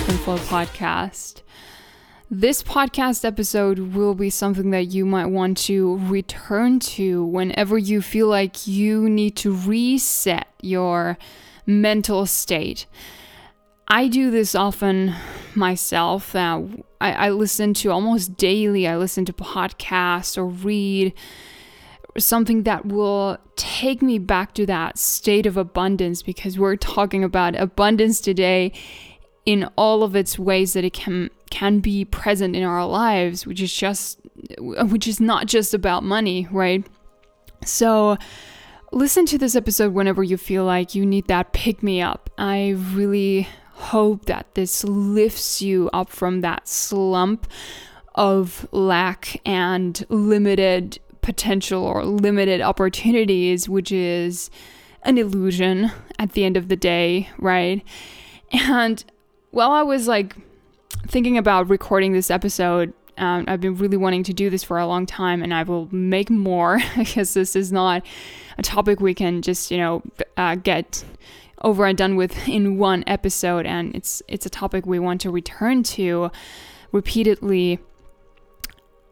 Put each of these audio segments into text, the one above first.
Vibrant Flow podcast. This podcast episode will be something that you might want to return to whenever you feel like you need to reset your mental state. I do this often myself. Uh, I, I listen to almost daily, I listen to podcasts or read something that will take me back to that state of abundance because we're talking about abundance today in all of its ways that it can can be present in our lives which is just which is not just about money right so listen to this episode whenever you feel like you need that pick me up i really hope that this lifts you up from that slump of lack and limited potential or limited opportunities, which is an illusion at the end of the day, right? And while I was like thinking about recording this episode, um, I've been really wanting to do this for a long time, and I will make more because this is not a topic we can just, you know, uh, get over and done with in one episode. And it's it's a topic we want to return to repeatedly.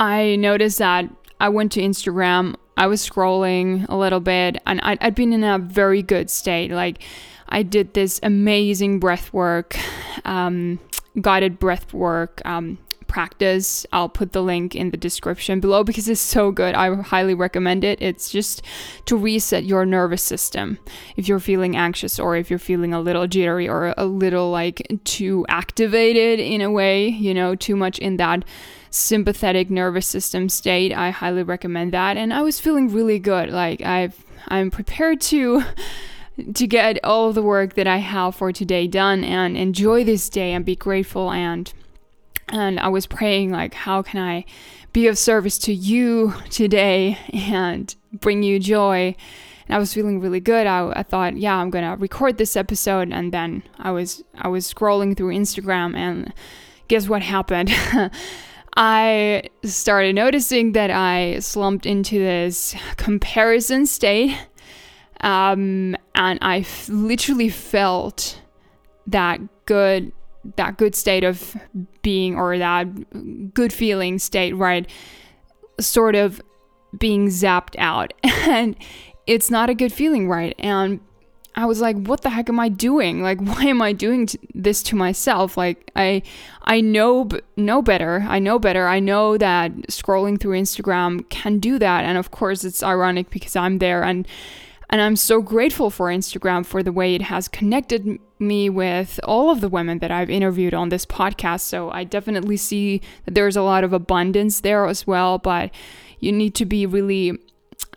I noticed that I went to Instagram. I was scrolling a little bit, and I'd, I'd been in a very good state. Like, I did this amazing breath work, um, guided breath work um, practice. I'll put the link in the description below because it's so good. I highly recommend it. It's just to reset your nervous system if you're feeling anxious or if you're feeling a little jittery or a little like too activated in a way, you know, too much in that sympathetic nervous system state. I highly recommend that. And I was feeling really good. Like I've I'm prepared to to get all the work that I have for today done and enjoy this day and be grateful and and I was praying like how can I be of service to you today and bring you joy and I was feeling really good. I, I thought, yeah, I'm gonna record this episode, and then I was I was scrolling through Instagram, and guess what happened? I started noticing that I slumped into this comparison state. Um, and I f- literally felt that good that good state of being or that good feeling state right sort of being zapped out and it's not a good feeling right and I was like, what the heck am I doing? Like, why am I doing t- this to myself? Like, I, I know, b- know better. I know better. I know that scrolling through Instagram can do that. And of course, it's ironic because I'm there and, and I'm so grateful for Instagram for the way it has connected me with all of the women that I've interviewed on this podcast. So I definitely see that there's a lot of abundance there as well. But you need to be really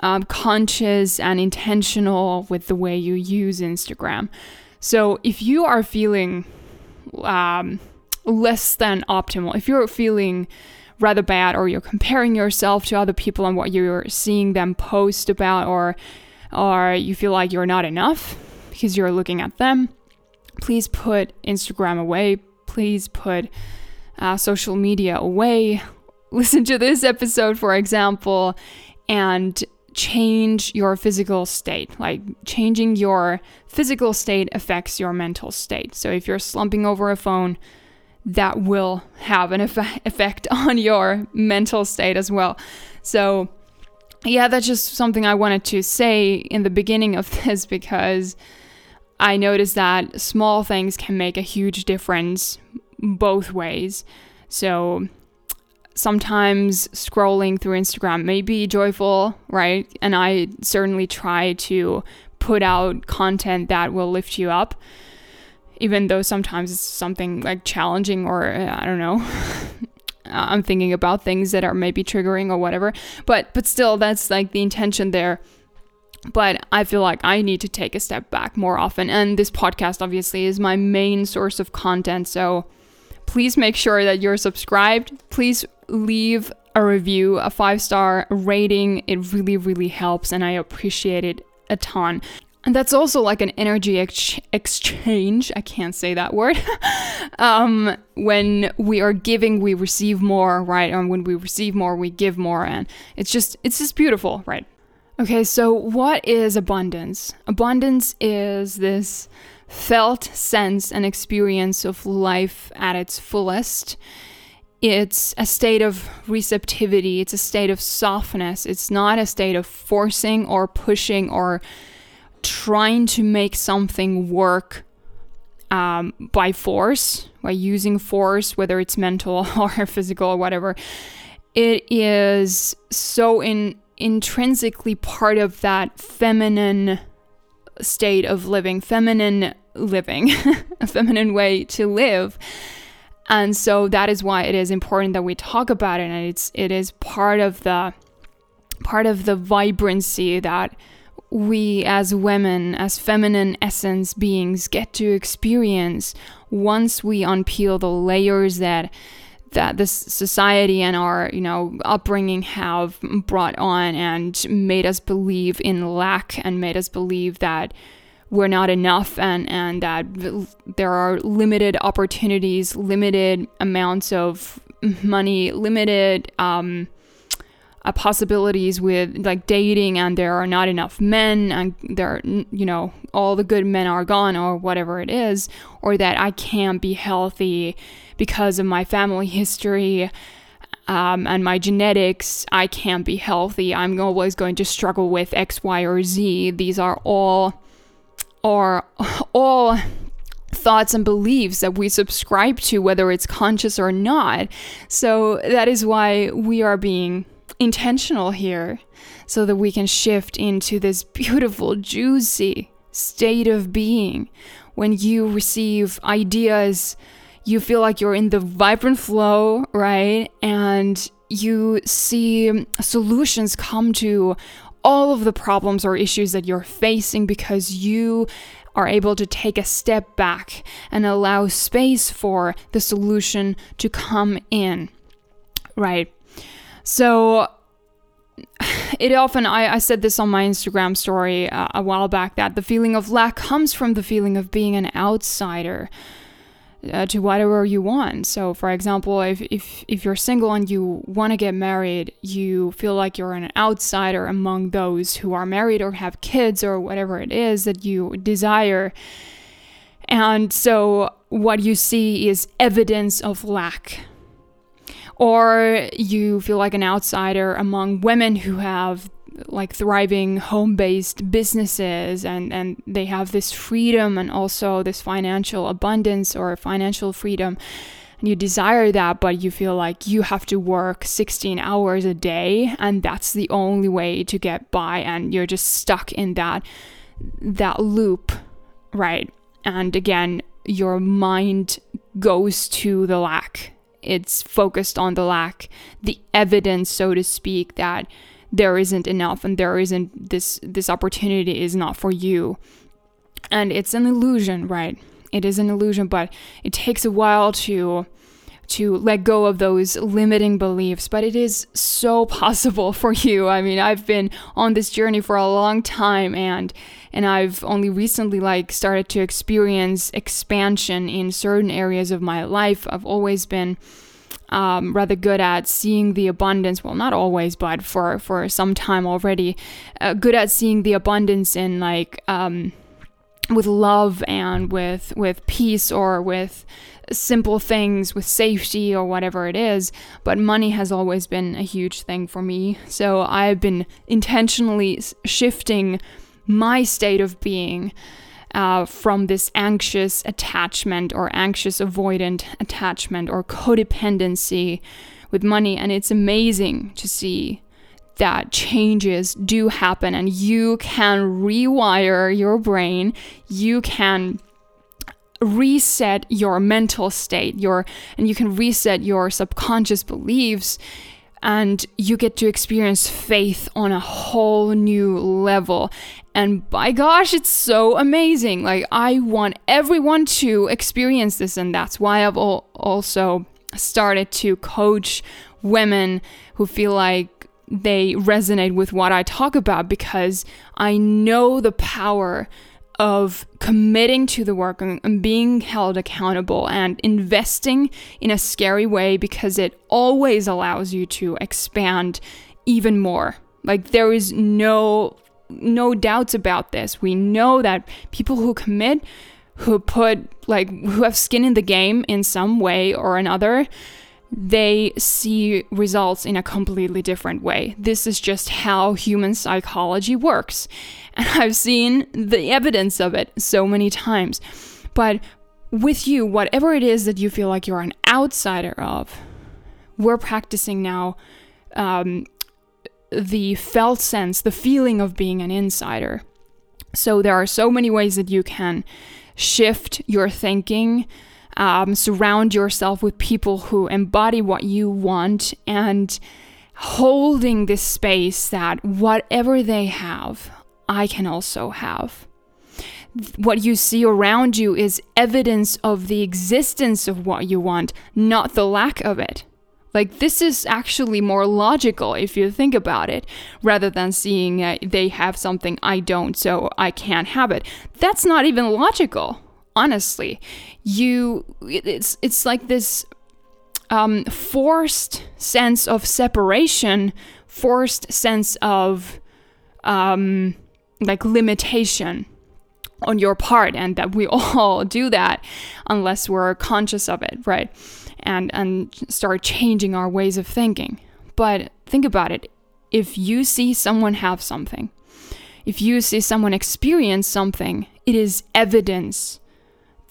um, conscious and intentional with the way you use Instagram. So if you are feeling um, less than optimal, if you're feeling rather bad or you're comparing yourself to other people and what you're seeing them post about or or you feel like you're not enough because you're looking at them, please put Instagram away. Please put uh, social media away. Listen to this episode, for example, and change your physical state. Like changing your physical state affects your mental state. So if you're slumping over a phone, that will have an effect on your mental state as well. So, yeah, that's just something I wanted to say in the beginning of this because I noticed that small things can make a huge difference both ways. So, sometimes scrolling through Instagram may be joyful, right? And I certainly try to put out content that will lift you up, even though sometimes it's something like challenging or uh, I don't know. I'm thinking about things that are maybe triggering or whatever. But but still that's like the intention there. But I feel like I need to take a step back more often and this podcast obviously is my main source of content. So please make sure that you're subscribed. Please leave a review, a five star rating. It really, really helps, and I appreciate it a ton. And that's also like an energy ex- exchange. I can't say that word. um, when we are giving, we receive more, right? And when we receive more, we give more. And it's just, it's just beautiful, right? Okay, so what is abundance? Abundance is this felt sense and experience of life at its fullest. It's a state of receptivity, it's a state of softness. It's not a state of forcing or pushing or trying to make something work um, by force, by using force, whether it's mental or physical or whatever. It is so in intrinsically part of that feminine state of living, feminine living, a feminine way to live. And so that is why it is important that we talk about it and it's it is part of the part of the vibrancy that we as women, as feminine essence beings get to experience once we unpeel the layers that that this society and our you know upbringing have brought on and made us believe in lack and made us believe that we're not enough and and that there are limited opportunities limited amounts of money limited um, uh, possibilities with like dating and there are not enough men and there you know all the good men are gone or whatever it is or that I can't be healthy because of my family history um, and my genetics I can't be healthy I'm always going to struggle with X Y or Z these are all are all thoughts and beliefs that we subscribe to, whether it's conscious or not. So that is why we are being intentional here so that we can shift into this beautiful, juicy state of being. When you receive ideas, you feel like you're in the vibrant flow, right? And you see solutions come to all of the problems or issues that you're facing because you are able to take a step back and allow space for the solution to come in, right? So it often I, I said this on my instagram story uh, a while back that the feeling of lack comes from the feeling of being an outsider uh, to whatever you want. So for example if, if if you're single and you want to get married you feel like you're an outsider among those who are married or have kids or whatever it is that you desire. And so what you see is evidence of lack or you feel like an outsider among women who have like thriving home-based businesses and and they have this freedom and also this financial abundance or financial freedom. And you desire that but you feel like you have to work 16 hours a day and that's the only way to get by and you're just stuck in that that loop right? And again your mind goes to the lack it's focused on the lack, the evidence, so to speak, that there isn't enough and there isn't this this opportunity is not for you. And it's an illusion, right? It is an illusion, but it takes a while to to let go of those limiting beliefs, but it is so possible for you. I mean, I've been on this journey for a long time and and I've only recently like started to experience expansion in certain areas of my life. I've always been um, rather good at seeing the abundance. Well, not always, but for for some time already, uh, good at seeing the abundance in like um, with love and with with peace or with simple things with safety or whatever it is, but money has always been a huge thing for me. So I've been intentionally shifting my state of being uh, from this anxious attachment or anxious avoidant attachment or codependency with money. And it's amazing to see that changes do happen and you can rewire your brain. You can reset your mental state your and you can reset your subconscious beliefs and you get to experience faith on a whole new level. And by gosh it's so amazing. Like i want everyone to experience this and that's why i've also started to coach women who feel like they resonate with what i talk about because i know the power of committing to the work and being held accountable and investing in a scary way because it always allows you to expand even more. Like there is no no doubts about this. We know that people who commit who put like who have skin in the game in some way or another they see results in a completely different way. This is just how human psychology works. And I've seen the evidence of it so many times. But with you, whatever it is that you feel like you're an outsider of, we're practicing now um, the felt sense, the feeling of being an insider. So there are so many ways that you can shift your thinking, um, surround yourself with people who embody what you want, and holding this space that whatever they have, I can also have. What you see around you is evidence of the existence of what you want, not the lack of it. Like, this is actually more logical if you think about it, rather than seeing uh, they have something I don't, so I can't have it. That's not even logical, honestly. You, it's, it's like this um, forced sense of separation, forced sense of um, like limitation on your part, and that we all do that unless we're conscious of it, right? and and start changing our ways of thinking. But think about it. If you see someone have something, if you see someone experience something, it is evidence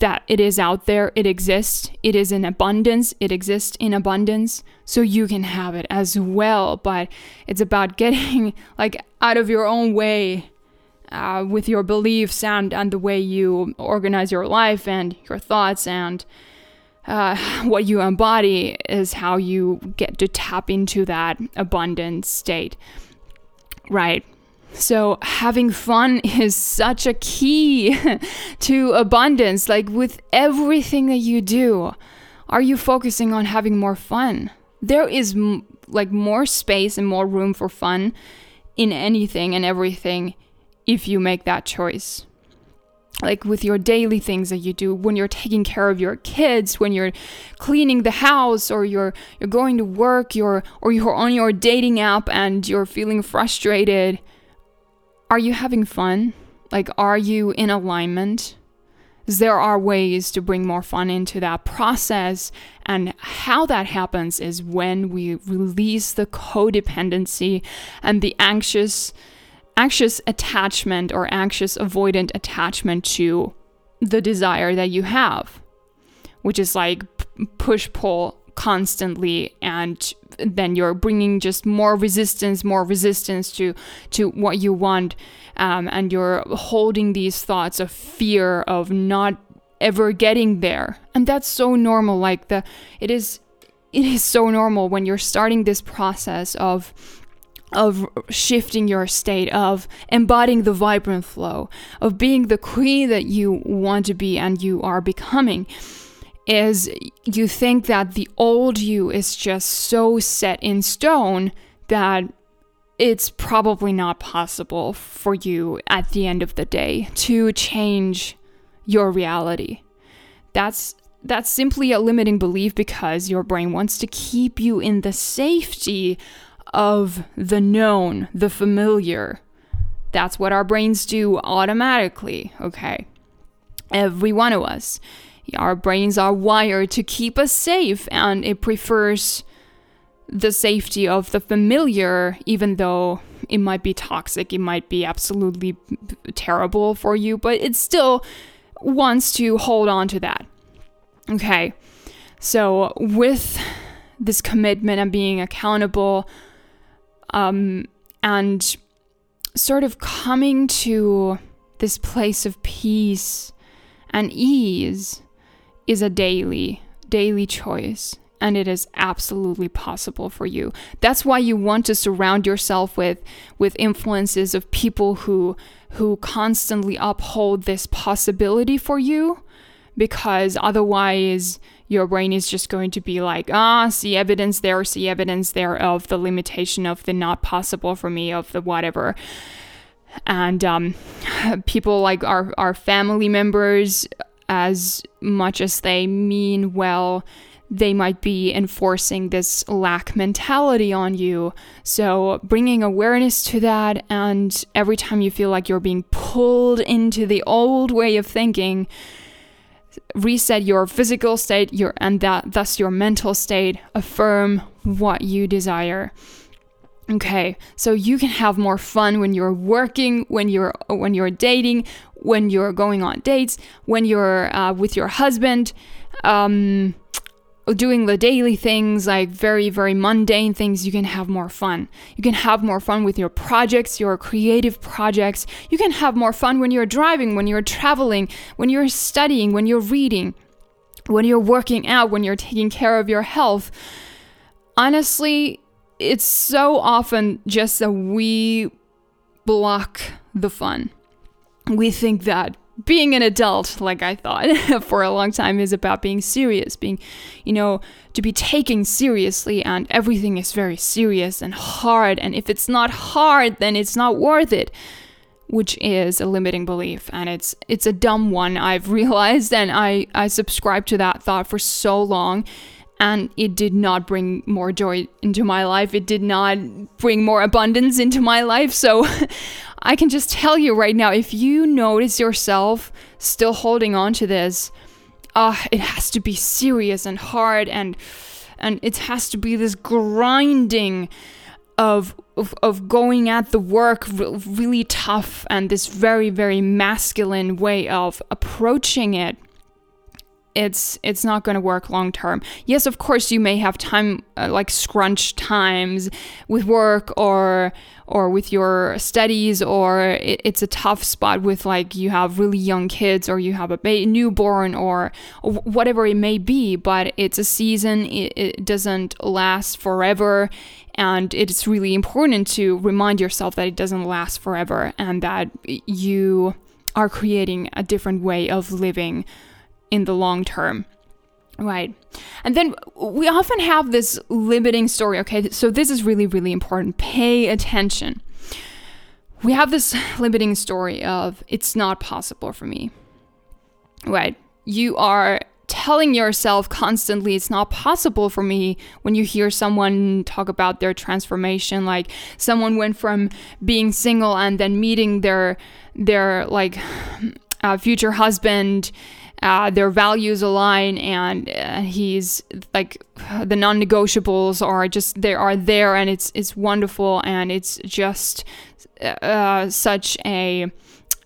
that it is out there, it exists, it is in abundance, it exists in abundance, so you can have it as well. But it's about getting like out of your own way uh, with your beliefs and, and the way you organize your life and your thoughts and uh, what you embody is how you get to tap into that abundant state, right? So, having fun is such a key to abundance. Like, with everything that you do, are you focusing on having more fun? There is m- like more space and more room for fun in anything and everything if you make that choice like with your daily things that you do when you're taking care of your kids when you're cleaning the house or you're you're going to work you're or you're on your dating app and you're feeling frustrated are you having fun? Like are you in alignment? There are ways to bring more fun into that process and how that happens is when we release the codependency and the anxious anxious attachment or anxious avoidant attachment to the desire that you have, which is like push pull constantly and then you're bringing just more resistance more resistance to to what you want um, and you're holding these thoughts of fear of not ever getting there. And that's so normal like the it is it is so normal when you're starting this process of of shifting your state, of embodying the vibrant flow, of being the queen that you want to be and you are becoming, is you think that the old you is just so set in stone that it's probably not possible for you at the end of the day to change your reality. That's that's simply a limiting belief because your brain wants to keep you in the safety of the known, the familiar. That's what our brains do automatically, okay? Every one of us. Our brains are wired to keep us safe and it prefers the safety of the familiar, even though it might be toxic, it might be absolutely terrible for you, but it still wants to hold on to that. Okay, so with this commitment and being accountable, um, and sort of coming to this place of peace and ease is a daily, daily choice. And it is absolutely possible for you. That's why you want to surround yourself with, with influences of people who, who constantly uphold this possibility for you, because otherwise your brain is just going to be like, ah, see evidence there, see evidence there of the limitation of the not possible for me, of the whatever. And um, people like our, our family members, as much as they mean well, they might be enforcing this lack mentality on you. So, bringing awareness to that, and every time you feel like you're being pulled into the old way of thinking, reset your physical state your and that thus your mental state affirm what you desire okay so you can have more fun when you're working when you're when you're dating when you're going on dates when you're uh, with your husband um, doing the daily things, like very, very mundane things, you can have more fun. You can have more fun with your projects, your creative projects. You can have more fun when you're driving, when you're traveling, when you're studying, when you're reading, when you're working out, when you're taking care of your health. Honestly, it's so often just that we block the fun. We think that being an adult, like I thought for a long time, is about being serious, being, you know, to be taken seriously, and everything is very serious and hard. And if it's not hard, then it's not worth it, which is a limiting belief, and it's it's a dumb one. I've realized, and I I subscribed to that thought for so long. And it did not bring more joy into my life. It did not bring more abundance into my life. So I can just tell you right now if you notice yourself still holding on to this, uh, it has to be serious and hard and and it has to be this grinding of of, of going at the work really tough and this very very masculine way of approaching it it's it's not going to work long term. Yes, of course you may have time uh, like scrunch times with work or or with your studies or it, it's a tough spot with like you have really young kids or you have a ba- newborn or, whatever it may be, but it's a season it, it doesn't last forever and it's really important to remind yourself that it doesn't last forever and that you are creating a different way of living in the long term. Right. And then we often have this limiting story. Okay, so this is really, really important. Pay attention. We have this limiting story of it's not possible for me. Right. You are telling yourself constantly it's not possible for me when you hear someone talk about their transformation like someone went from being single and then meeting their their like uh, future husband uh, their values align and uh, he's like the non-negotiables are just they are there and it's it's wonderful and it's just uh, such a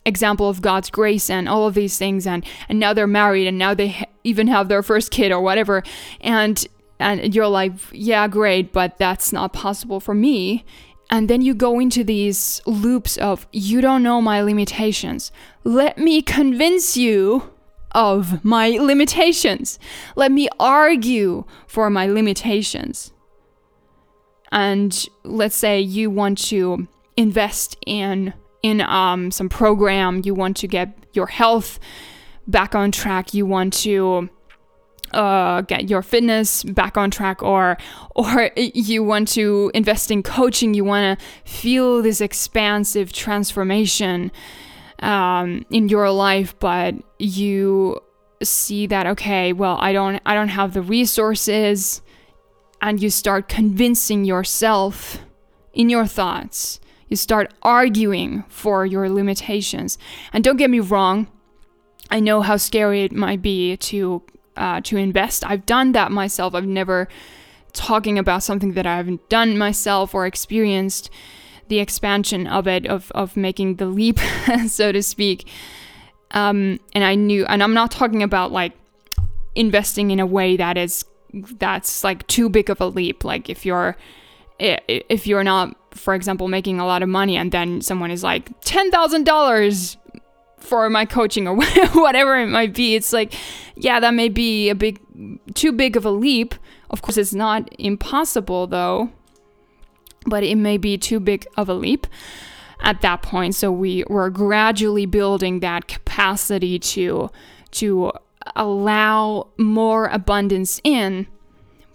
example of God's grace and all of these things and and now they're married and now they ha- even have their first kid or whatever. And and you're like yeah great but that's not possible for me. And then you go into these loops of you don't know my limitations. Let me convince you of my limitations. Let me argue for my limitations. And let's say you want to invest in in um, some program, you want to get your health back on track, you want to uh, get your fitness back on track or or you want to invest in coaching you want to feel this expansive transformation um, in your life, but you see that okay, well, I don't I don't have the resources and you start convincing yourself in your thoughts. You start arguing for your limitations. And don't get me wrong, I know how scary it might be to uh, to invest. I've done that myself. I've never talking about something that I haven't done myself or experienced the expansion of it, of, of making the leap, so to speak. Um, and I knew, and I'm not talking about like investing in a way that is that's like too big of a leap. Like if you're if you're not, for example, making a lot of money, and then someone is like ten thousand dollars for my coaching or whatever it might be, it's like, yeah, that may be a big, too big of a leap. Of course, it's not impossible though but it may be too big of a leap at that point. So we were gradually building that capacity to to allow more abundance in.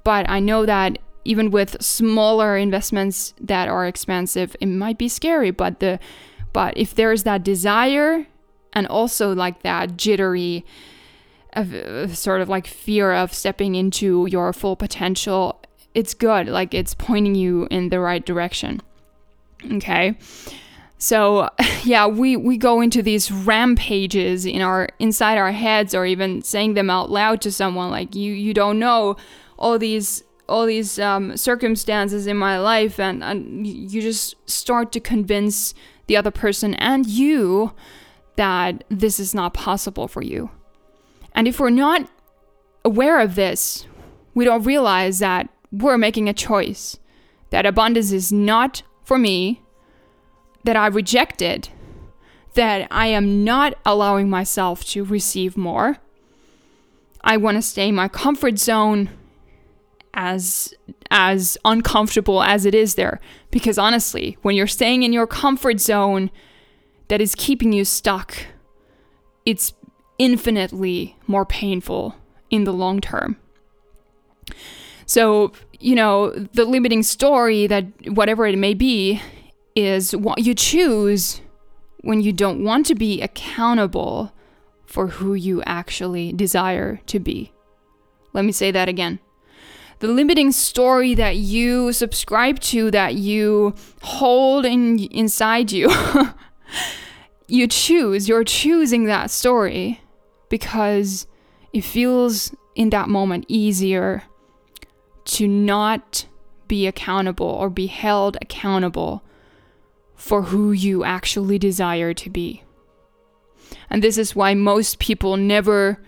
But I know that even with smaller investments that are expensive, it might be scary. But the but if there's that desire and also like that jittery uh, sort of like fear of stepping into your full potential it's good. Like it's pointing you in the right direction. Okay. So yeah, we, we go into these rampages in our inside our heads or even saying them out loud to someone like you you don't know all these all these um, circumstances in my life and, and you just start to convince the other person and you that this is not possible for you. And if we're not aware of this, we don't realize that we're making a choice, that abundance is not for me, that I reject it, that I am not allowing myself to receive more. I want to stay in my comfort zone as as uncomfortable as it is there because honestly, when you're staying in your comfort zone that is keeping you stuck, it's infinitely more painful in the long term. So, you know, the limiting story that whatever it may be is what you choose when you don't want to be accountable for who you actually desire to be. Let me say that again. The limiting story that you subscribe to, that you hold in inside you, you choose. You're choosing that story because it feels in that moment easier to not be accountable or be held accountable for who you actually desire to be. And this is why most people never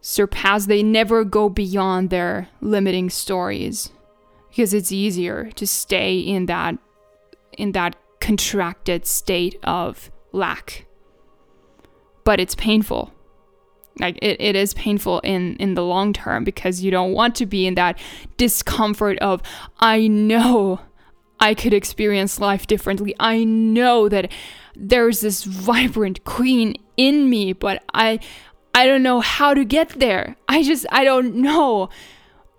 surpass, they never go beyond their limiting stories because it's easier to stay in that in that contracted state of lack. But it's painful like it, it is painful in in the long term because you don't want to be in that discomfort of i know i could experience life differently. I know that there's this vibrant queen in me but i i don't know how to get there. I just i don't know.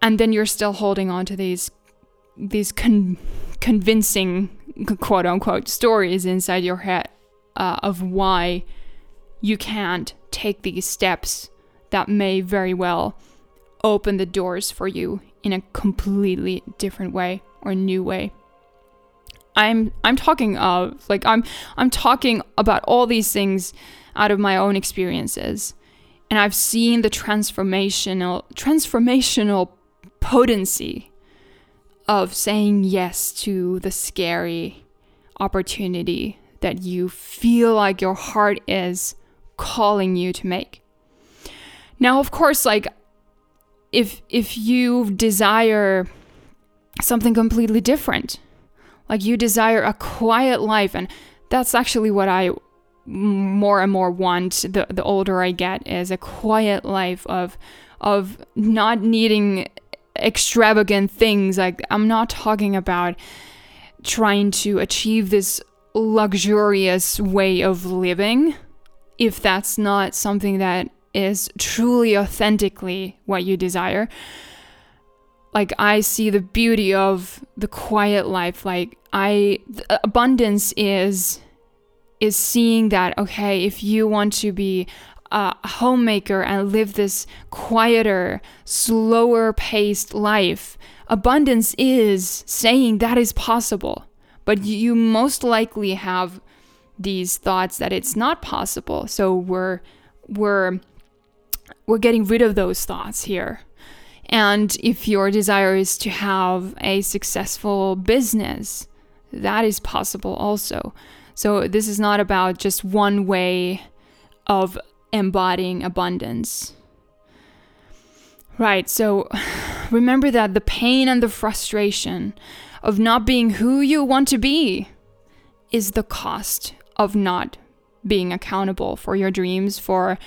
And then you're still holding on to these these con- convincing quote unquote stories inside your head uh, of why you can't take these steps that may very well open the doors for you in a completely different way or new way. I'm I'm talking of like I'm I'm talking about all these things out of my own experiences. And I've seen the transformational transformational potency of saying yes to the scary opportunity that you feel like your heart is calling you to make. Now, of course, like if if you desire something completely different, like you desire a quiet life and that's actually what I more and more want the the older I get is a quiet life of of not needing extravagant things like I'm not talking about trying to achieve this luxurious way of living if that's not something that is truly authentically what you desire. Like i see the beauty of the quiet life. Like i abundance is is seeing that okay if you want to be a homemaker and live this quieter slower paced life abundance is saying that is possible. But you most likely have these thoughts that it's not possible. So we're we're we're getting rid of those thoughts here. And if your desire is to have a successful business, that is possible also. So this is not about just one way of embodying abundance. Right, so remember that the pain and the frustration of not being who you want to be is the cost of not being accountable for your dreams, for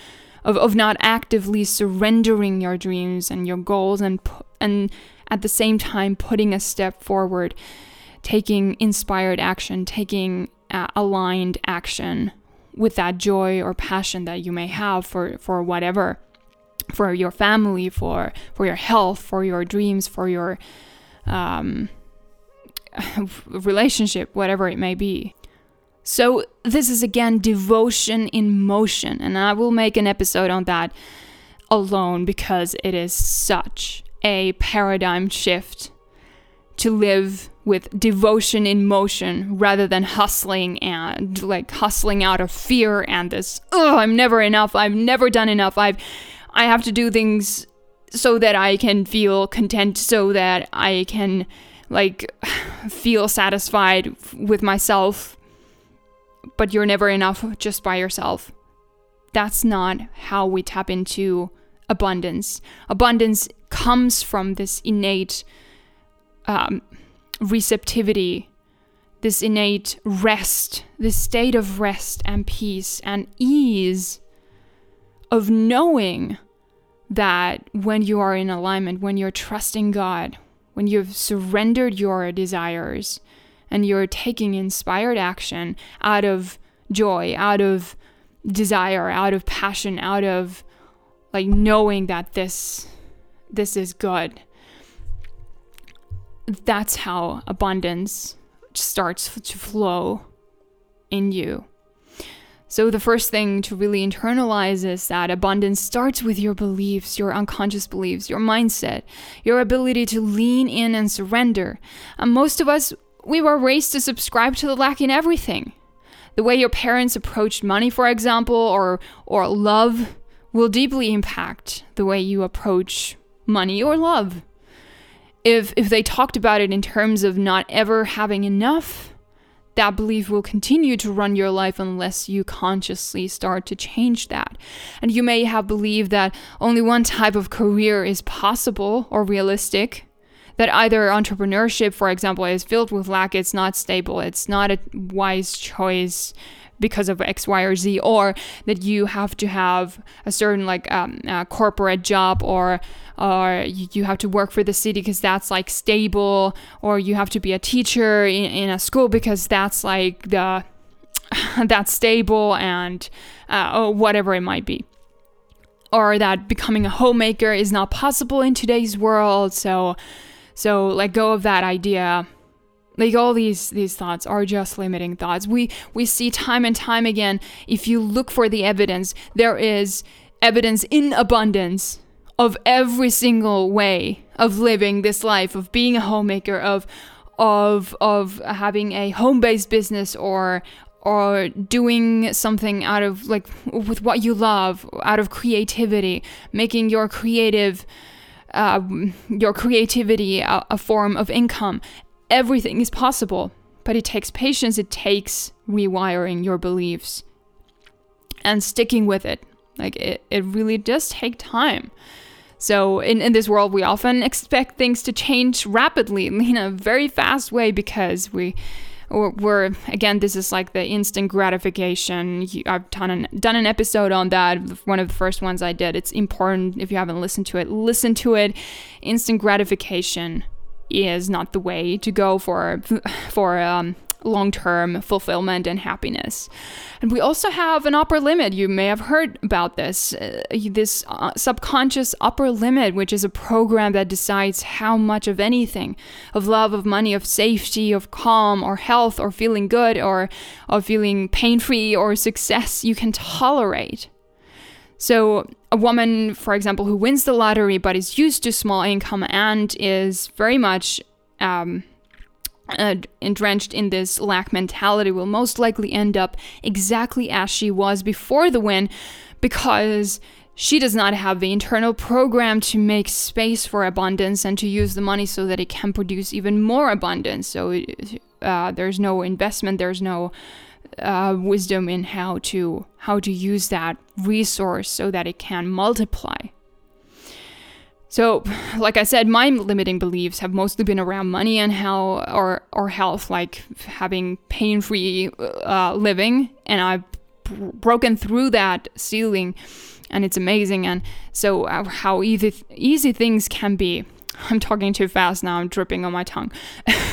of, of not actively surrendering your dreams and your goals and and at the same time putting a step forward, taking inspired action, taking uh, aligned action with that joy or passion that you may have for for whatever for your family for for your health for your dreams for your um, relationship whatever it may be so, this is again devotion in motion, and I will make an episode on that alone because it is such a paradigm shift to live with devotion in motion rather than hustling and like hustling out of fear and this oh i'm never enough i've never done enough i've i have to do things so that i can feel content so that i can like feel satisfied with myself but you're never enough just by yourself. That's not how we tap into abundance. Abundance comes from this innate um, receptivity, this innate rest, this state of rest and peace and ease of knowing that when you are in alignment, when you're trusting God, when you've surrendered your desires and you're taking inspired action out of joy, out of desire, out of passion, out of like knowing that this this is good that's how abundance starts to flow in you. So, the first thing to really internalize is that abundance starts with your beliefs, your unconscious beliefs, your mindset, your ability to lean in and surrender. And most of us, we were raised to subscribe to the lack in everything. The way your parents approached money, for example, or, or love, will deeply impact the way you approach money or love if if they talked about it in terms of not ever having enough, that belief will continue to run your life unless you consciously start to change that. And you may have believed that only one type of career is possible or realistic. That either entrepreneurship, for example, is filled with lack, it's not stable, it's not a wise choice because of X, Y, or Z, or that you have to have a certain like um, corporate job, or or you have to work for the city because that's like stable, or you have to be a teacher in, in a school because that's like the that's stable and uh, or whatever it might be. Or that becoming a homemaker is not possible in today's world so so let go of that idea like all these these thoughts are just limiting thoughts. We we see time and time again if you look for the evidence, there is evidence in abundance of every single way of living this life of being a homemaker of of of having a home-based business or or doing something out of like with what you love out of creativity making your creative uh, your creativity a, a form of income everything is possible, but it takes patience, it takes rewiring your beliefs and sticking with it. Like it, it really does take time. So in, in this world, we often expect things to change rapidly in a very fast way because we we're again this is like the instant gratification. I've done an, done an episode on that one of the first ones i did. It's important if you haven't listened to it listen to it. Instant gratification is not the way to go for for um, long-term fulfillment and happiness. And we also have an upper limit. You may have heard about this. Uh, this uh, subconscious upper limit, which is a program that decides how much of anything, of love, of money, of safety, of calm, or health, or feeling good, or of feeling pain-free, or success you can tolerate. So, a woman, for example, who wins the lottery but is used to small income and is very much um, uh, entrenched in this lack mentality will most likely end up exactly as she was before the win because she does not have the internal program to make space for abundance and to use the money so that it can produce even more abundance. So uh, there's no investment, there's no uh, wisdom in how to how to use that resource so that it can multiply. So, like I said, my limiting beliefs have mostly been around money and how or or health, like having pain-free uh, living, and I've broken through that ceiling, and it's amazing. And so, uh, how easy easy things can be I'm talking too fast now, I'm dripping on my tongue.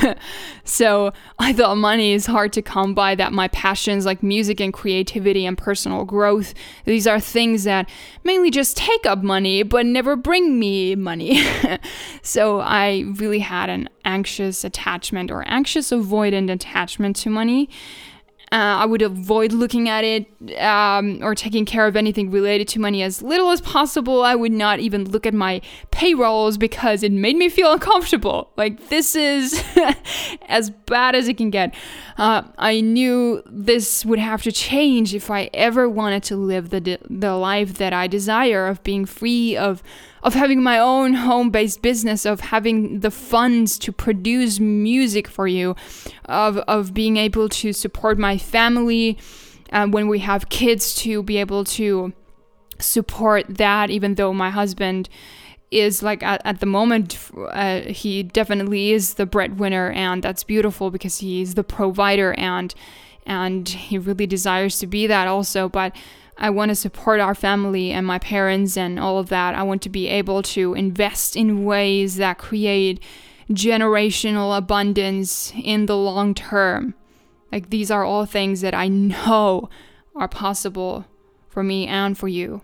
so I thought money is hard to come by, that my passions like music and creativity and personal growth, these are things that mainly just take up money but never bring me money. so I really had an anxious attachment or anxious avoidant attachment to money. Uh, I would avoid looking at it um, or taking care of anything related to money as little as possible. I would not even look at my payrolls because it made me feel uncomfortable. Like, this is as bad as it can get. Uh, I knew this would have to change if I ever wanted to live the, the life that I desire of being free of of having my own home based business, of having the funds to produce music for you, of, of being able to support my family uh, when we have kids, to be able to support that, even though my husband is like at, at the moment uh, he definitely is the breadwinner and that's beautiful because he's the provider and and he really desires to be that also but I want to support our family and my parents and all of that. I want to be able to invest in ways that create generational abundance in the long term. Like these are all things that I know are possible for me and for you.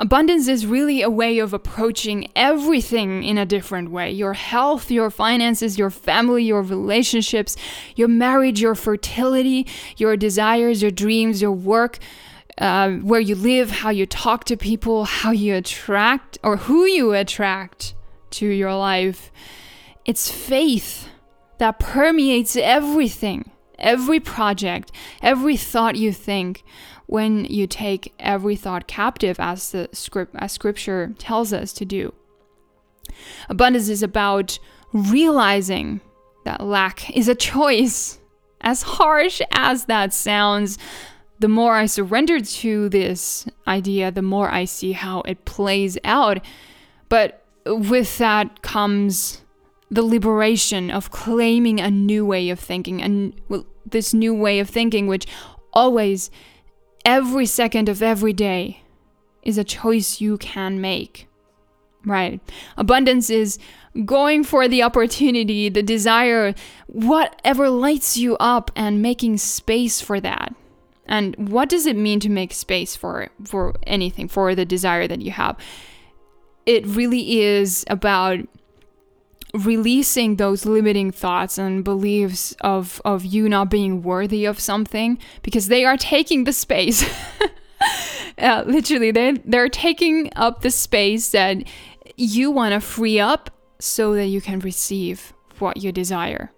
Abundance is really a way of approaching everything in a different way your health, your finances, your family, your relationships, your marriage, your fertility, your desires, your dreams, your work. Uh, where you live, how you talk to people, how you attract or who you attract to your life. It's faith that permeates everything, every project, every thought you think when you take every thought captive as the script as scripture tells us to do. Abundance is about realizing that lack is a choice. As harsh as that sounds, the more I surrender to this idea, the more I see how it plays out. But with that comes the liberation of claiming a new way of thinking and this new way of thinking, which always every second of every day is a choice you can make. Right? Abundance is going for the opportunity, the desire, whatever lights you up, and making space for that. And what does it mean to make space for for anything, for the desire that you have? It really is about releasing those limiting thoughts and beliefs of of you not being worthy of something because they are taking the space. Uh, literally they they're taking up the space that you want to free up so that you can receive what you desire.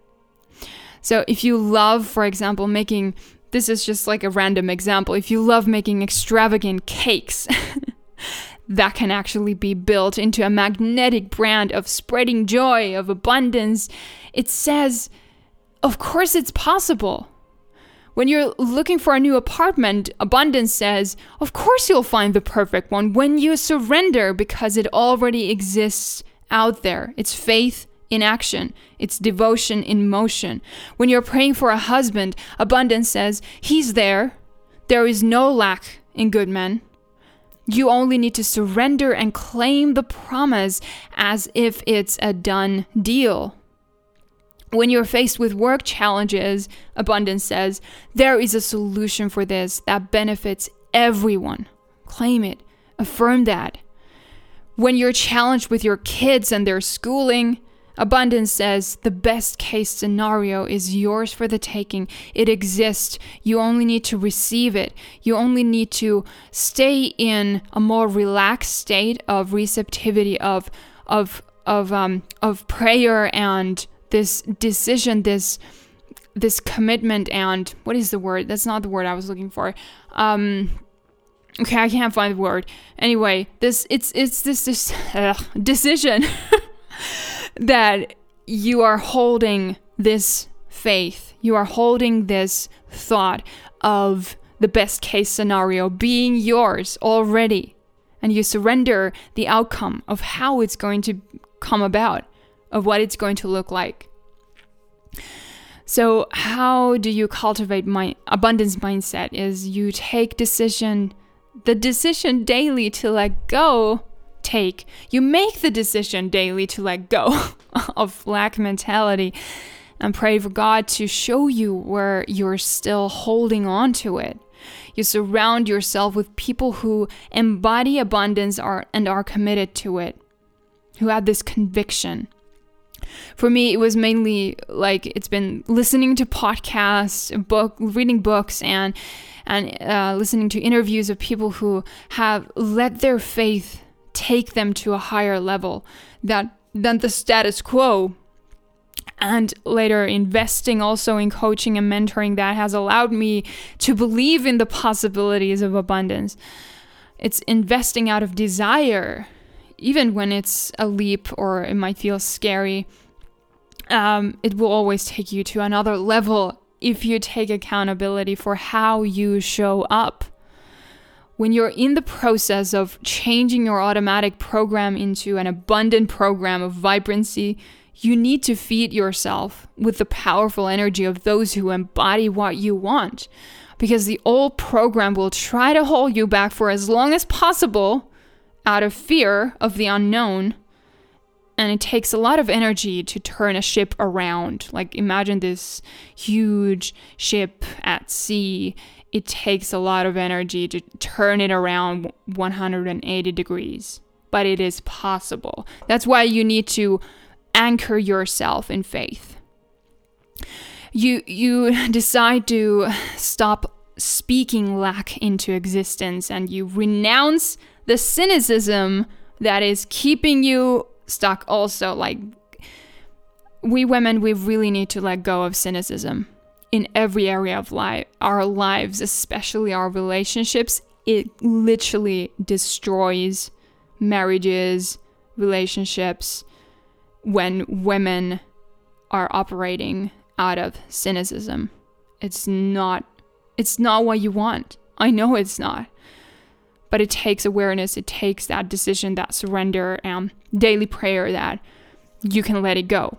So if you love for example making this is just like a random example if you love making extravagant cakes that can actually be built into a magnetic brand of spreading joy, of abundance. It says, of course, it's possible. When you're looking for a new apartment, abundance says, of course, you'll find the perfect one when you surrender because it already exists out there. It's faith in action, it's devotion in motion. When you're praying for a husband, abundance says, He's there. There is no lack in good men. You only need to surrender and claim the promise as if it's a done deal. When you're faced with work challenges, Abundance says, there is a solution for this that benefits everyone. Claim it, affirm that. When you're challenged with your kids and their schooling, Abundance says the best case scenario is yours for the taking. It exists. You only need to receive it. You only need to stay in a more relaxed state of receptivity of of of um of prayer and this decision this this commitment and what is the word? That's not the word I was looking for. Um okay, I can't find the word. Anyway, this it's it's this this decision that you are holding this faith, you are holding this thought of the best case scenario being yours already, and you surrender the outcome of how it's going to come about, of what it's going to look like. So, how do you cultivate my abundance mindset? Is you take decision, the decision daily to let go take. You make the decision daily to let go of lack mentality and pray for God to show you where you're still holding on to it. You surround yourself with people who embody abundance and are committed to it, who have this conviction. For me, it was mainly like it's been listening to podcasts, book, reading books, and and uh, listening to interviews of people who have let their faith take them to a higher level that than the status quo and later investing also in coaching and mentoring that has allowed me to believe in the possibilities of abundance. It's investing out of desire, even when it's a leap or it might feel scary. Um, it will always take you to another level if you take accountability for how you show up. When you're in the process of changing your automatic program into an abundant program of vibrancy, you need to feed yourself with the powerful energy of those who embody what you want. Because the old program will try to hold you back for as long as possible out of fear of the unknown. And it takes a lot of energy to turn a ship around. Like, imagine this huge ship at sea. It takes a lot of energy to turn it around 180 degrees, but it is possible. That's why you need to anchor yourself in faith. You you decide to stop speaking lack into existence and you renounce the cynicism that is keeping you stuck also like we women we really need to let go of cynicism in every area of life our lives especially our relationships it literally destroys marriages relationships when women are operating out of cynicism. It's not it's not what you want. I know it's not. But it takes awareness, it takes that decision, that surrender and daily prayer that you can let it go.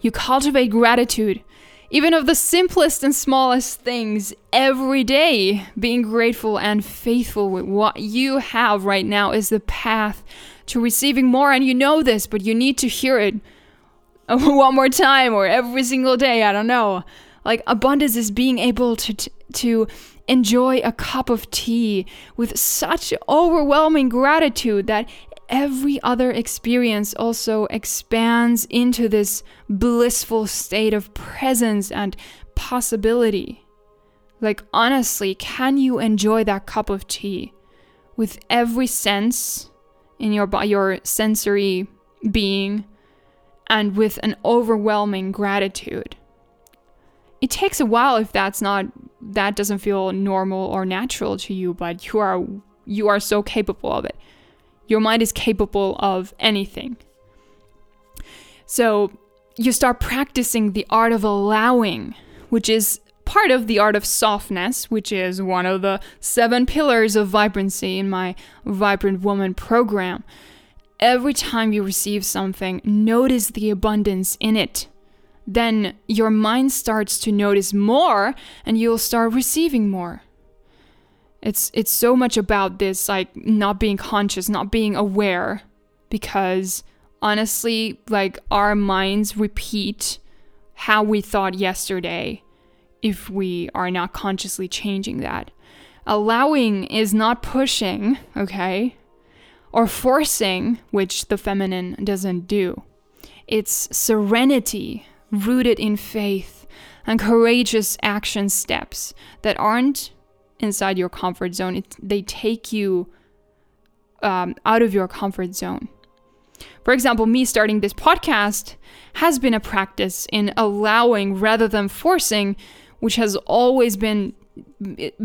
You cultivate gratitude even of the simplest and smallest things every day. Being grateful and faithful with what you have right now is the path to receiving more. And you know this, but you need to hear it one more time or every single day. I don't know. Like abundance is being able to, to, to enjoy a cup of tea with such overwhelming gratitude that every other experience also expands into this blissful state of presence and possibility. Like, honestly, can you enjoy that cup of tea with every sense in your your sensory being and with an overwhelming gratitude? It takes a while if that's not that doesn't feel normal or natural to you, but you are you are so capable of it. Your mind is capable of anything. So you start practicing the art of allowing, which is part of the art of softness, which is one of the seven pillars of vibrancy in my Vibrant Woman program. Every time you receive something, notice the abundance in it. Then your mind starts to notice more and you'll start receiving more. It's it's so much about this like not being conscious, not being aware because honestly, like our minds repeat how we thought yesterday if we are not consciously changing that. Allowing is not pushing, okay? Or forcing, which the feminine doesn't do. It's serenity rooted in faith and courageous action steps that aren't inside your comfort zone. It, they take you um, out of your comfort zone. For example, me starting this podcast has been a practice in allowing rather than forcing, which has always been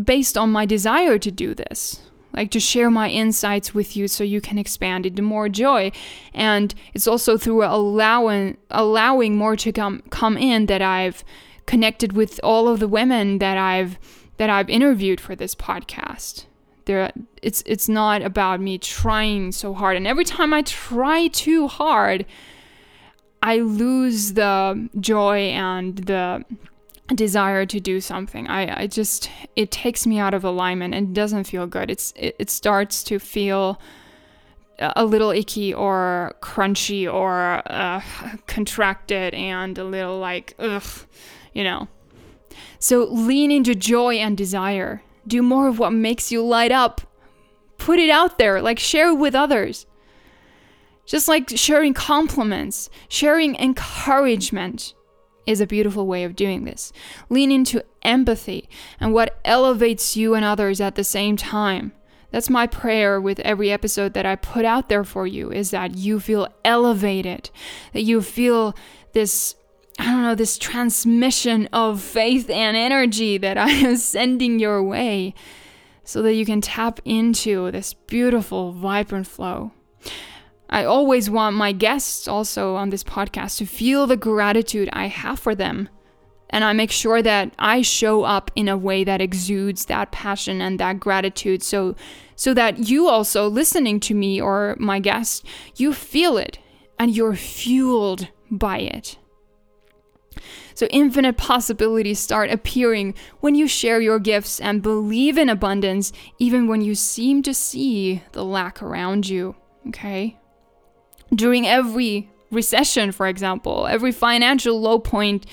based on my desire to do this like to share my insights with you so you can expand into more joy and it's also through allowing allowing more to come come in that I've connected with all of the women that I've that I've interviewed for this podcast. There, it's it's not about me trying so hard, and every time I try too hard, I lose the joy and the desire to do something. I, I just it takes me out of alignment and doesn't feel good. It's it, it starts to feel a little icky or crunchy or uh, contracted and a little like ugh, you know. So lean into joy and desire. Do more of what makes you light up. Put it out there, like share it with others. Just like sharing compliments, sharing encouragement is a beautiful way of doing this. Lean into empathy and what elevates you and others at the same time. That's my prayer with every episode that I put out there for you is that you feel elevated, that you feel this I don't know, this transmission of faith and energy that I am sending your way so that you can tap into this beautiful, vibrant flow. I always want my guests also on this podcast to feel the gratitude I have for them. And I make sure that I show up in a way that exudes that passion and that gratitude so so that you also listening to me or my guest, you feel it and you're fueled by it. So, infinite possibilities start appearing when you share your gifts and believe in abundance, even when you seem to see the lack around you. Okay? During every recession, for example, every financial low point,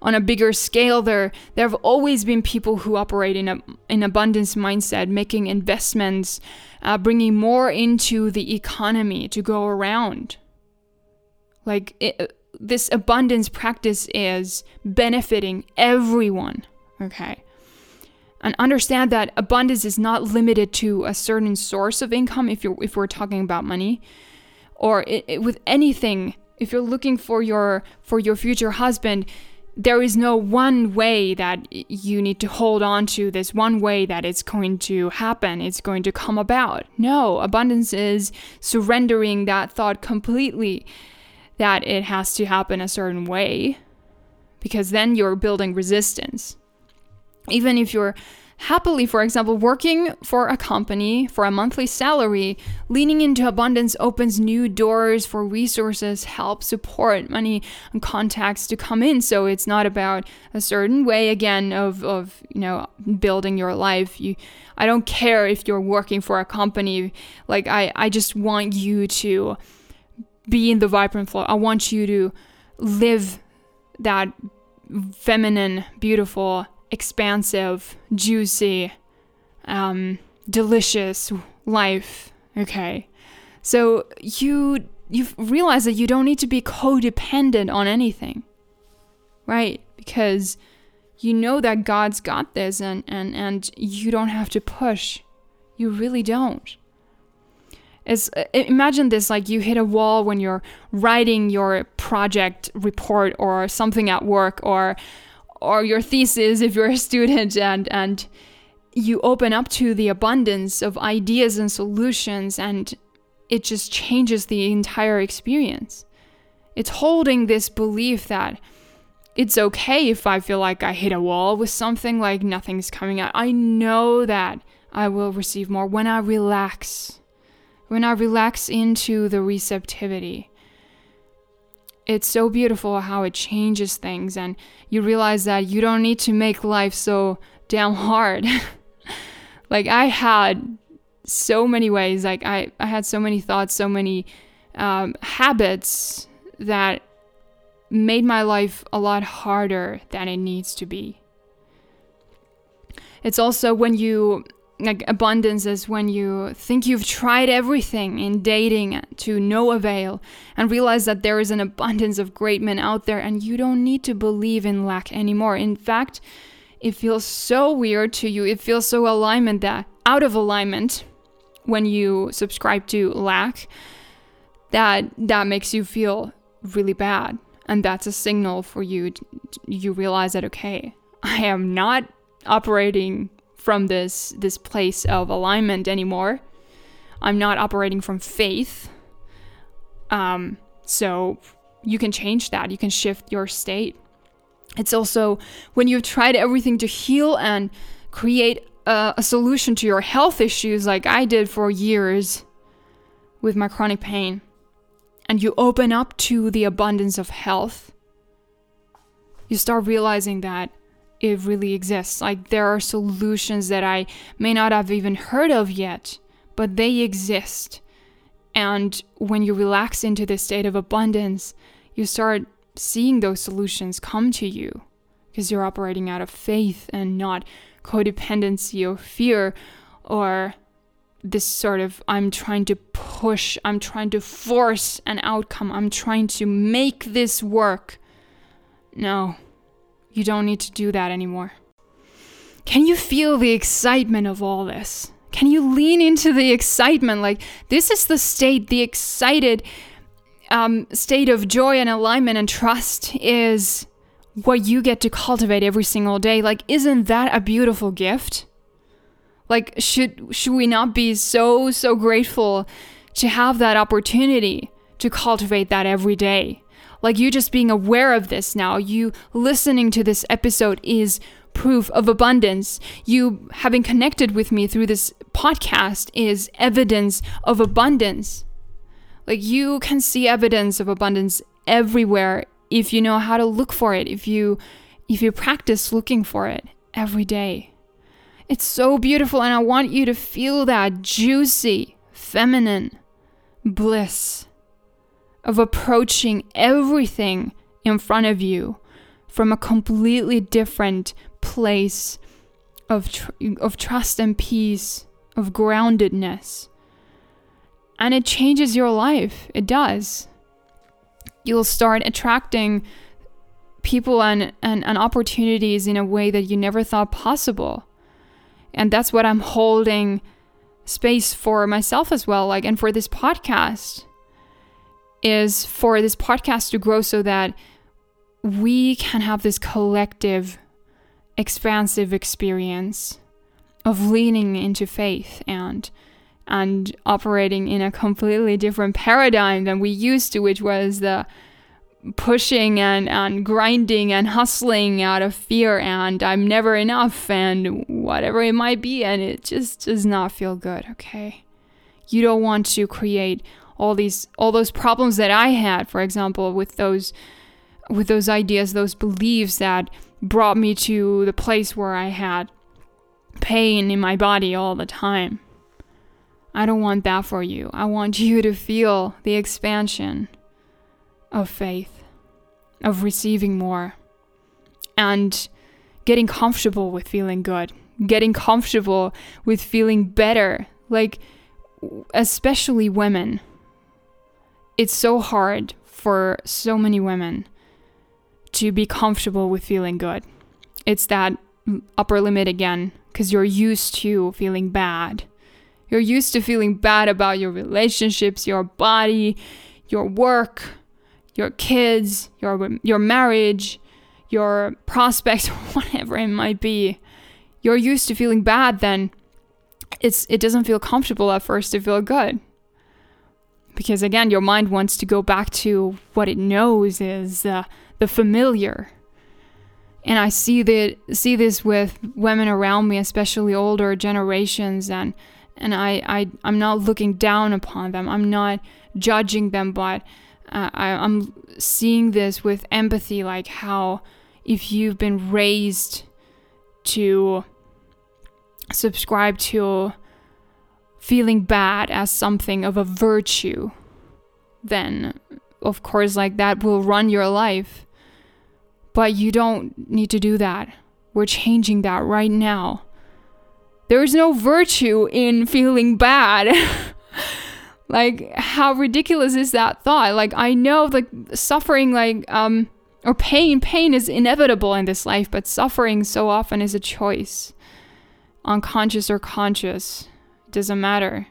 on a bigger scale there there have always been people who operate in a in abundance mindset making investments uh, bringing more into the economy to go around like it, this abundance practice is benefiting everyone, okay? And understand that abundance is not limited to a certain source of income if you're if we're talking about money or it, it, with anything. If you're looking for your for your future husband there is no one way that you need to hold on to this one way that it's going to happen it's going to come about. No abundance is surrendering that thought completely that it has to happen a certain way because then you're building resistance. Even if you're happily, for example, working for a company for a monthly salary, leaning into abundance opens new doors for resources, help, support, money, and contacts to come in. So it's not about a certain way again of, of you know building your life. You I don't care if you're working for a company. Like I, I just want you to be in the vibrant flow. I want you to live that feminine, beautiful, expansive, juicy, um, delicious life. Okay. So you you realize that you don't need to be codependent on anything. Right? Because you know that God's got this and, and, and you don't have to push. You really don't is uh, imagine this like you hit a wall when you're writing your project report or something at work or or your thesis if you're a student and and you open up to the abundance of ideas and solutions and it just changes the entire experience it's holding this belief that it's okay if I feel like I hit a wall with something like nothing's coming out. I know that I will receive more when I relax when I relax into the receptivity. It's so beautiful how it changes things, and you realize that you don't need to make life so damn hard. like, I had so many ways, like, I, I had so many thoughts, so many um, habits that made my life a lot harder than it needs to be. It's also when you like abundance is when you think you've tried everything in dating to no avail and realize that there is an abundance of great men out there and you don't need to believe in lack anymore. In fact, it feels so weird to you. It feels so alignment that out of alignment when you subscribe to lack that that makes you feel really bad and that's a signal for you you realize that okay, I am not operating from this this place of alignment anymore. I'm not operating from faith. Um, so you can change that. You can shift your state. It's also when you've tried everything to heal and create a, a solution to your health issues, like I did for years with my chronic pain, and you open up to the abundance of health, you start realizing that it really exists. Like there are solutions that I may not have even heard of yet, but they exist. And when you relax into this state of abundance, you start seeing those solutions come to you because you're operating out of faith and not codependency or fear or this sort of I'm trying to push, I'm trying to force an outcome, I'm trying to make this work. No, you don't need to do that anymore. Can you feel the excitement of all this? Can you lean into the excitement? Like, this is the state, the excited um, state of joy and alignment and trust is what you get to cultivate every single day. Like, isn't that a beautiful gift? Like, should should we not be so so grateful to have that opportunity to cultivate that every day? Like you just being aware of this now, you listening to this episode is proof of abundance. You having connected with me through this podcast is evidence of abundance. Like you can see evidence of abundance everywhere if you know how to look for it, if you if you practice looking for it every day. It's so beautiful and I want you to feel that juicy, feminine bliss of approaching everything in front of you from a completely different place of tr- of trust and peace, of groundedness. And it changes your life. It does. You'll start attracting people and, and, and opportunities in a way that you never thought possible. And that's what I'm holding space for myself as well, like and for this podcast is for this podcast to grow so that we can have this collective expansive experience of leaning into faith and and operating in a completely different paradigm than we used to which was the pushing and, and grinding and hustling out of fear and I'm never enough and whatever it might be and it just does not feel good, okay? You don't want to create all these all those problems that I had, for example, with those with those ideas, those beliefs that brought me to the place where I had pain in my body all the time. I don't want that for you. I want you to feel the expansion of faith, of receiving more, and getting comfortable with feeling good, getting comfortable with feeling better. Like, especially women it's so hard for so many women to be comfortable with feeling good. It's that upper limit again, because you're used to feeling bad. You're used to feeling bad about your relationships, your body, your work, your kids, your your marriage, your prospects, whatever it might be. You're used to feeling bad then it's it doesn't feel comfortable at first to feel good because again your mind wants to go back to what it knows is uh, the familiar. And i see that see this with women around me especially older generations and and i, I i'm not looking down upon them. I'm not judging them but uh, I, i'm seeing this with empathy like how if you've been raised to subscribe to feeling bad as something of a virtue, then of course, like that will run your life. But you don't need to do that. We're changing that right now. There is no virtue in feeling bad. like how ridiculous is that thought? Like I know like suffering like um or pain pain is inevitable in this life, but suffering so often is a choice. Unconscious or conscious doesn't matter.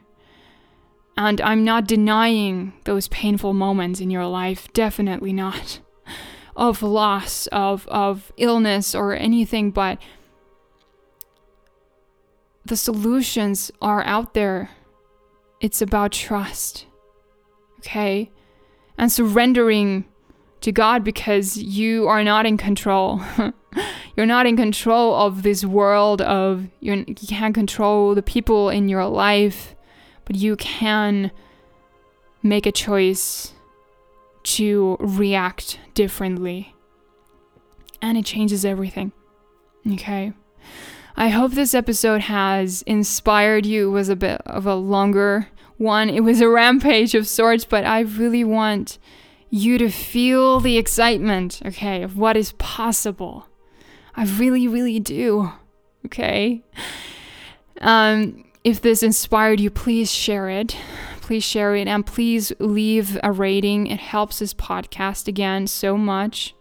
And I'm not denying those painful moments in your life, definitely not. Of loss, of, of illness, or anything, but the solutions are out there. It's about trust, okay? And surrendering to God because you are not in control. you're not in control of this world of you can't control the people in your life, but you can make a choice to react differently. And it changes everything. Okay? I hope this episode has inspired you. It was a bit of a longer one. It was a rampage of sorts, but I really want you to feel the excitement, okay, of what is possible. I really, really do, okay? Um, if this inspired you, please share it. please share it and please leave a rating. It helps this podcast again so much.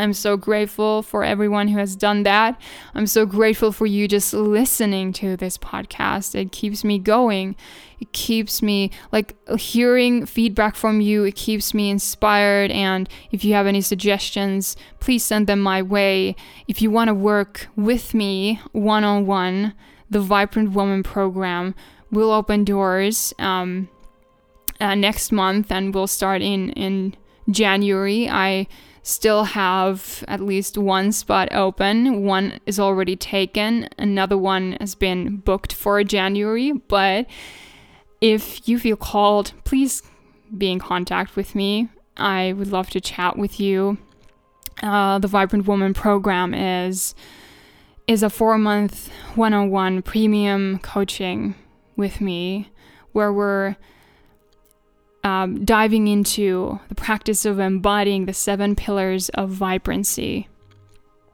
I'm so grateful for everyone who has done that. I'm so grateful for you just listening to this podcast. It keeps me going. It keeps me like hearing feedback from you. It keeps me inspired. And if you have any suggestions, please send them my way. If you want to work with me one on one, the Vibrant Woman program will open doors um, uh, next month and we'll start in, in January. I still have at least one spot open. One is already taken, another one has been booked for January. But if you feel called, please be in contact with me. I would love to chat with you. Uh, the Vibrant Woman program is is a four month one on one premium coaching with me where we're um, diving into the practice of embodying the seven pillars of vibrancy.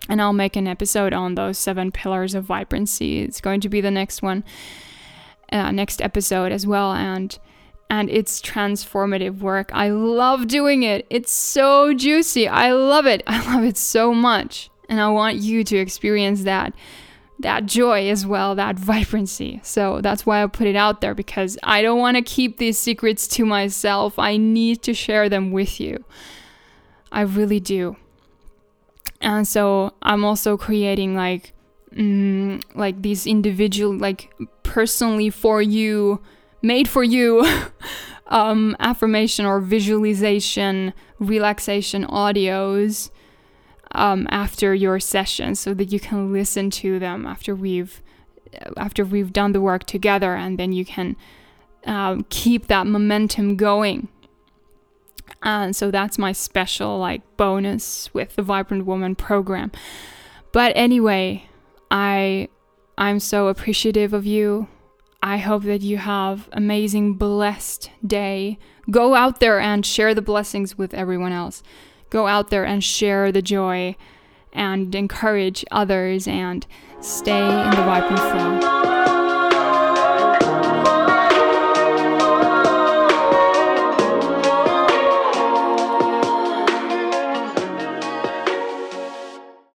And I'll make an episode on those seven pillars of vibrancy. It's going to be the next one, uh, next episode as well. And and it's transformative work. I love doing it. It's so juicy. I love it. I love it so much. And I want you to experience that that joy as well, that vibrancy. So that's why I put it out there because I don't want to keep these secrets to myself. I need to share them with you. I really do. And so I'm also creating like mm, like these individual like personally for you made for you um, affirmation or visualization relaxation audios um, after your session so that you can listen to them after we've after we've done the work together and then you can um, keep that momentum going. And so that's my special like bonus with the vibrant woman program. But anyway i i'm so appreciative of you. I hope that you have amazing blessed day. Go out there and share the blessings with everyone else go out there and share the joy and encourage others and stay in the vibrant flow.